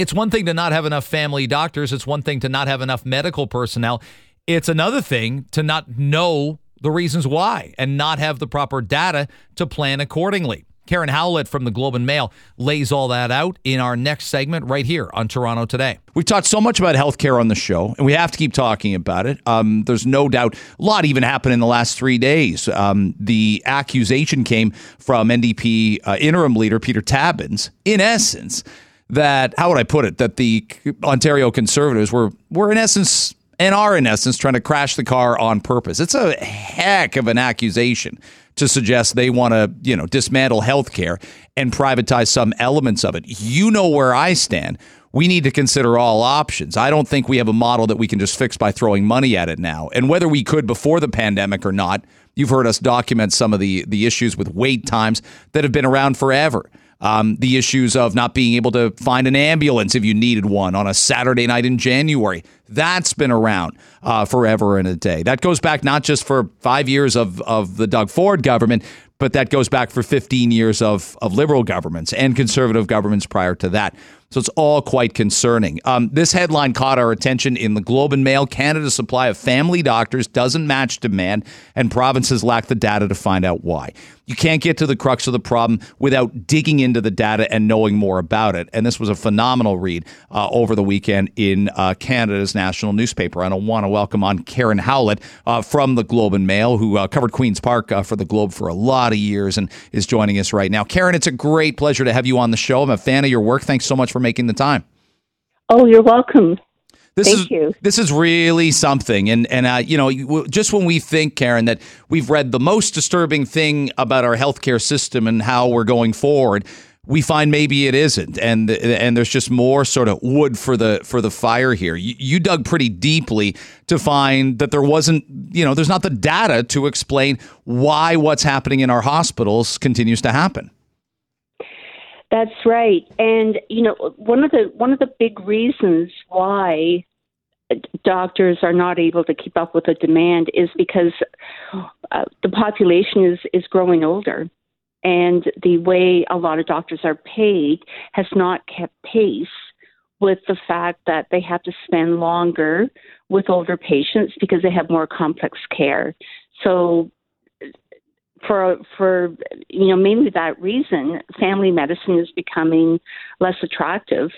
It's one thing to not have enough family doctors, it's one thing to not have enough medical personnel. It's another thing to not know the reasons why and not have the proper data to plan accordingly. Karen Howlett from the Globe and Mail lays all that out in our next segment right here on Toronto Today. We've talked so much about healthcare on the show, and we have to keep talking about it. Um, there's no doubt a lot even happened in the last three days. Um, the accusation came from NDP uh, interim leader Peter Tabuns, in essence, that how would I put it? That the Ontario Conservatives were were in essence and are in essence trying to crash the car on purpose. It's a heck of an accusation to suggest they want to, you know, dismantle healthcare and privatize some elements of it. You know where I stand. We need to consider all options. I don't think we have a model that we can just fix by throwing money at it now. And whether we could before the pandemic or not, you've heard us document some of the the issues with wait times that have been around forever. Um, the issues of not being able to find an ambulance if you needed one on a Saturday night in January. That's been around uh, forever and a day. That goes back not just for five years of, of the Doug Ford government, but that goes back for 15 years of, of liberal governments and conservative governments prior to that. So it's all quite concerning. Um, this headline caught our attention in the Globe and Mail. Canada's supply of family doctors doesn't match demand, and provinces lack the data to find out why. You can't get to the crux of the problem without digging into the data and knowing more about it. And this was a phenomenal read uh, over the weekend in uh, Canada's national newspaper. And I want to welcome on Karen Howlett uh, from the Globe and Mail, who uh, covered Queen's Park uh, for the Globe for a lot of years and is joining us right now. Karen, it's a great pleasure to have you on the show. I'm a fan of your work. Thanks so much for making the time. Oh, you're welcome. This Thank is you. this is really something, and and uh, you know, just when we think, Karen, that we've read the most disturbing thing about our healthcare system and how we're going forward, we find maybe it isn't, and and there's just more sort of wood for the for the fire here. You, you dug pretty deeply to find that there wasn't, you know, there's not the data to explain why what's happening in our hospitals continues to happen. That's right. And you know, one of the one of the big reasons why doctors are not able to keep up with the demand is because uh, the population is is growing older and the way a lot of doctors are paid has not kept pace with the fact that they have to spend longer with older patients because they have more complex care. So for for you know mainly that reason, family medicine is becoming less attractive.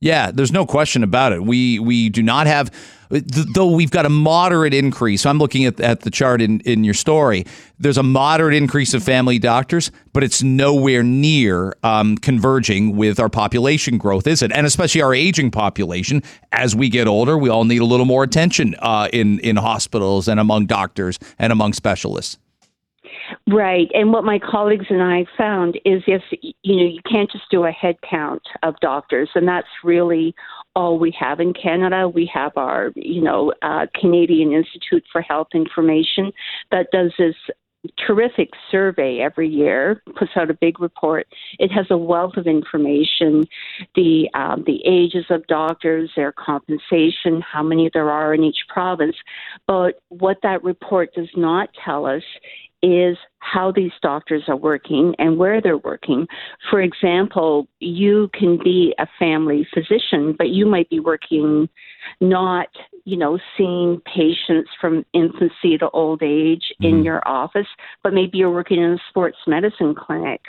Yeah, there's no question about it. We we do not have though we've got a moderate increase. I'm looking at, at the chart in, in your story. There's a moderate increase of family doctors, but it's nowhere near um, converging with our population growth, is it? And especially our aging population. As we get older, we all need a little more attention uh, in in hospitals and among doctors and among specialists. Right. And what my colleagues and I found is if, you know, you can't just do a head count of doctors, and that's really all we have in Canada. We have our, you know, uh, Canadian Institute for Health Information that does this terrific survey every year, puts out a big report. It has a wealth of information, the um, the ages of doctors, their compensation, how many there are in each province. But what that report does not tell us is how these doctors are working and where they're working. For example, you can be a family physician, but you might be working not, you know, seeing patients from infancy to old age mm-hmm. in your office, but maybe you're working in a sports medicine clinic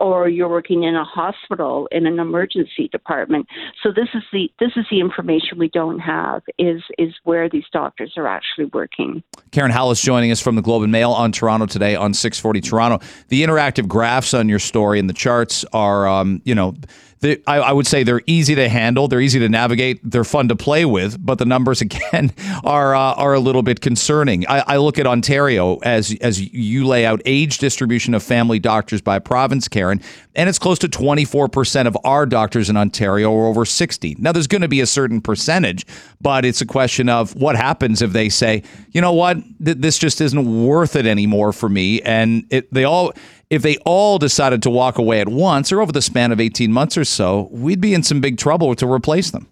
or you're working in a hospital in an emergency department. So this is the this is the information we don't have is is where these doctors are actually working. Karen Howlett joining us from the Globe and Mail on Toronto today on 640 Toronto. The interactive graphs on your story and the charts are um, you know I, I, would say they're easy to handle. They're easy to navigate. They're fun to play with, but the numbers again are uh, are a little bit concerning. I, I, look at Ontario as as you lay out age distribution of family doctors by province, Karen, and it's close to twenty four percent of our doctors in Ontario are over sixty. Now, there's going to be a certain percentage, but it's a question of what happens if they say, you know what, Th- this just isn't worth it anymore for me, and it, they all if they all decided to walk away at once or over the span of 18 months or so, we'd be in some big trouble to replace them.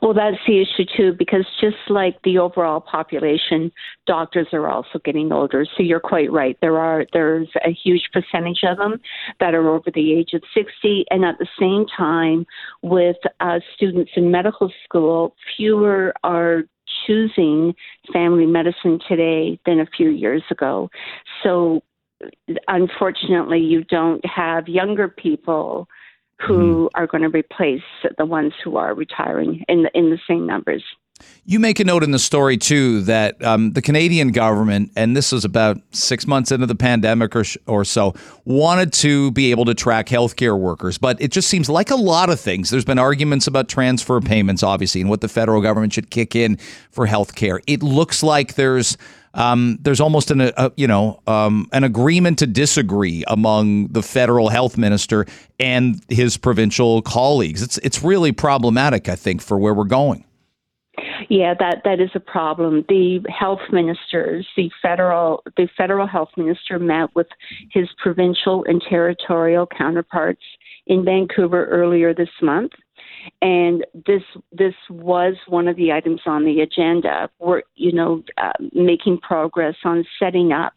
Well, that's the issue too, because just like the overall population, doctors are also getting older. So you're quite right. There are there's a huge percentage of them that are over the age of 60, and at the same time, with uh, students in medical school, fewer are choosing family medicine today than a few years ago. So unfortunately, you don't have younger people who mm-hmm. are going to replace the ones who are retiring in the, in the same numbers. You make a note in the story too that um, the Canadian government, and this was about six months into the pandemic or, or so, wanted to be able to track healthcare workers. But it just seems like a lot of things. There's been arguments about transfer payments, obviously, and what the federal government should kick in for healthcare. It looks like there's um, there's almost an a, you know um, an agreement to disagree among the federal health minister and his provincial colleagues. It's it's really problematic, I think, for where we're going. Yeah, that that is a problem. The health ministers, the federal the federal health minister met with his provincial and territorial counterparts in Vancouver earlier this month and this this was one of the items on the agenda. We're you know uh, making progress on setting up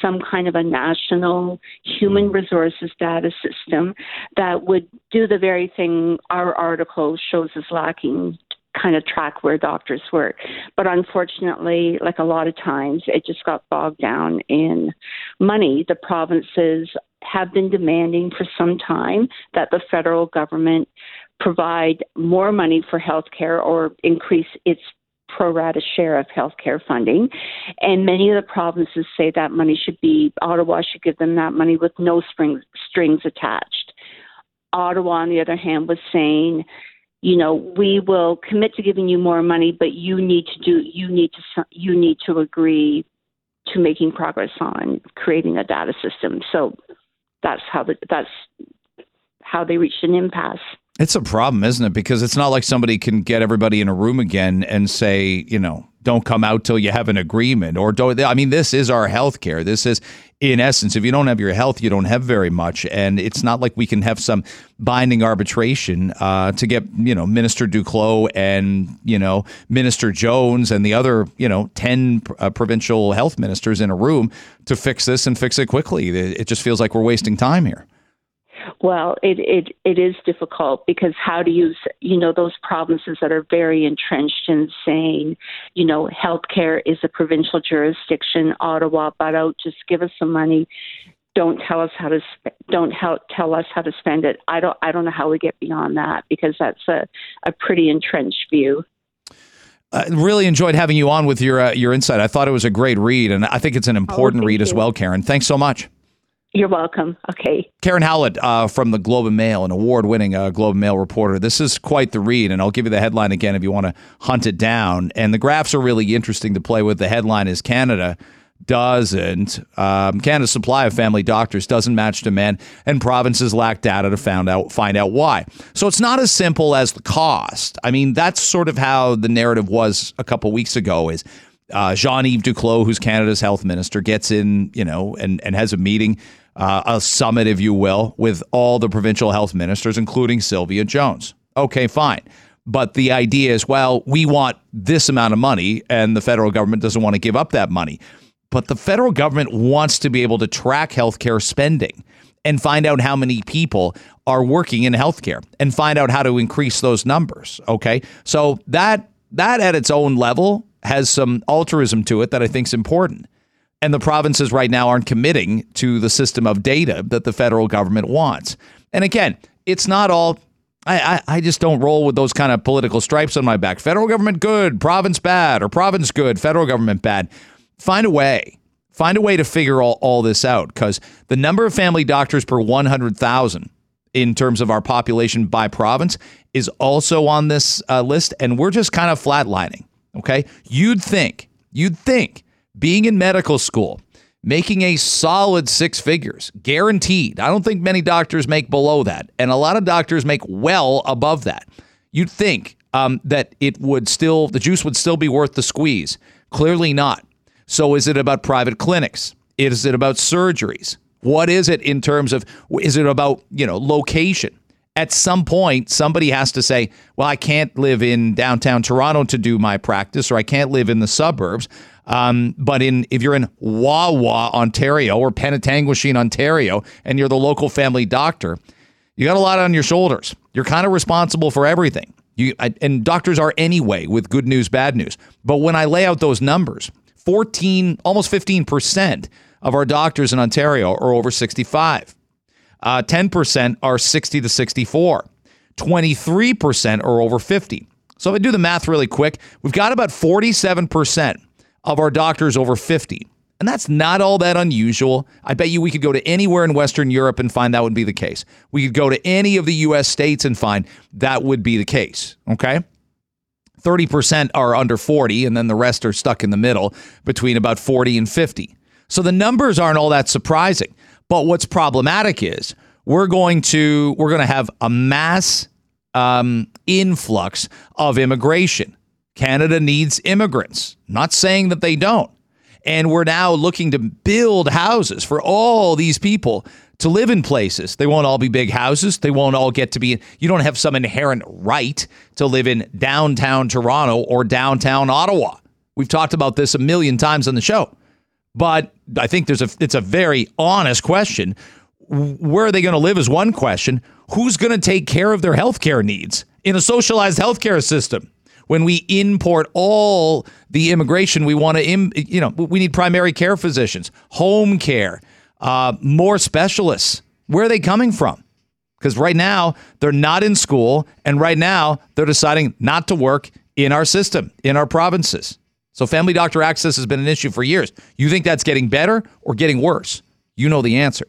some kind of a national human resources data system that would do the very thing our article shows is lacking kind of track where doctors work. But unfortunately, like a lot of times, it just got bogged down in money. The provinces have been demanding for some time that the federal government provide more money for health care or increase its pro rata share of healthcare funding. And many of the provinces say that money should be, Ottawa should give them that money with no strings, strings attached. Ottawa, on the other hand, was saying, you know, we will commit to giving you more money, but you need to do, you need to, you need to agree to making progress on creating a data system. So that's how the, that's how they reached an impasse. It's a problem, isn't it? Because it's not like somebody can get everybody in a room again and say, you know, don't come out till you have an agreement or don't. I mean, this is our health care. This is, in essence, if you don't have your health, you don't have very much. And it's not like we can have some binding arbitration uh, to get, you know, Minister Duclos and, you know, Minister Jones and the other, you know, 10 uh, provincial health ministers in a room to fix this and fix it quickly. It just feels like we're wasting time here. Well, it, it it is difficult because how do you you know those provinces that are very entrenched in saying, you know, healthcare is a provincial jurisdiction. Ottawa, butt out, just give us some money. Don't tell us how to don't help, tell us how to spend it. I don't I don't know how we get beyond that because that's a a pretty entrenched view. Uh, really enjoyed having you on with your uh, your insight. I thought it was a great read, and I think it's an oh, important oh, read you. as well, Karen. Thanks so much. You're welcome. Okay. Karen Howlett uh, from the Globe and Mail, an award winning uh, Globe and Mail reporter. This is quite the read, and I'll give you the headline again if you want to hunt it down. And the graphs are really interesting to play with. The headline is Canada doesn't um, Canada's supply of family doctors doesn't match demand, and provinces lack data to find out find out why. So it's not as simple as the cost. I mean, that's sort of how the narrative was a couple weeks ago. Is uh, Jean Yves Duclos, who's Canada's health minister, gets in, you know, and and has a meeting uh, a summit, if you will, with all the provincial health ministers, including Sylvia Jones. Okay, fine. But the idea is, well, we want this amount of money, and the federal government doesn't want to give up that money. But the federal government wants to be able to track healthcare spending and find out how many people are working in healthcare and find out how to increase those numbers. Okay. So that that at its own level has some altruism to it that I think is important and the provinces right now aren't committing to the system of data that the federal government wants. And again, it's not all. I, I, just don't roll with those kind of political stripes on my back. Federal government good, province bad, or province good, federal government bad. Find a way. Find a way to figure all, all this out because the number of family doctors per 100,000 in terms of our population by province is also on this uh, list. And we're just kind of flatlining. Okay. You'd think, you'd think being in medical school, making a solid six figures, guaranteed. I don't think many doctors make below that, and a lot of doctors make well above that. You'd think um, that it would still, the juice would still be worth the squeeze. Clearly not. So is it about private clinics? Is it about surgeries? What is it in terms of, is it about, you know, location? at some point, somebody has to say, well, I can't live in downtown Toronto to do my practice, or I can't live in the suburbs. Um, but in if you're in Wawa, Ontario, or Penetanguishene, Ontario, and you're the local family doctor, you got a lot on your shoulders. You're kind of responsible for everything. You I, and doctors are anyway with good news, bad news. But when I lay out those numbers, 14, almost 15 percent of our doctors in Ontario are over 65. Uh, 10% are 60 to 64. 23% are over 50. So if I do the math really quick, we've got about 47% of our doctors over 50. And that's not all that unusual. I bet you we could go to anywhere in Western Europe and find that would be the case. We could go to any of the US states and find that would be the case. Okay. 30% are under 40, and then the rest are stuck in the middle between about 40 and 50. So the numbers aren't all that surprising. But what's problematic is we're going to we're going to have a mass um, influx of immigration. Canada needs immigrants. not saying that they don't. And we're now looking to build houses for all these people to live in places. They won't all be big houses. They won't all get to be, you don't have some inherent right to live in downtown Toronto or downtown Ottawa. We've talked about this a million times on the show. But I think there's a it's a very honest question. Where are they going to live is one question. Who's going to take care of their health care needs in a socialized healthcare system? When we import all the immigration, we want to, Im, you know, we need primary care physicians, home care, uh, more specialists. Where are they coming from? Because right now they're not in school, and right now they're deciding not to work in our system, in our provinces. So family doctor access has been an issue for years. You think that's getting better or getting worse? You know the answer.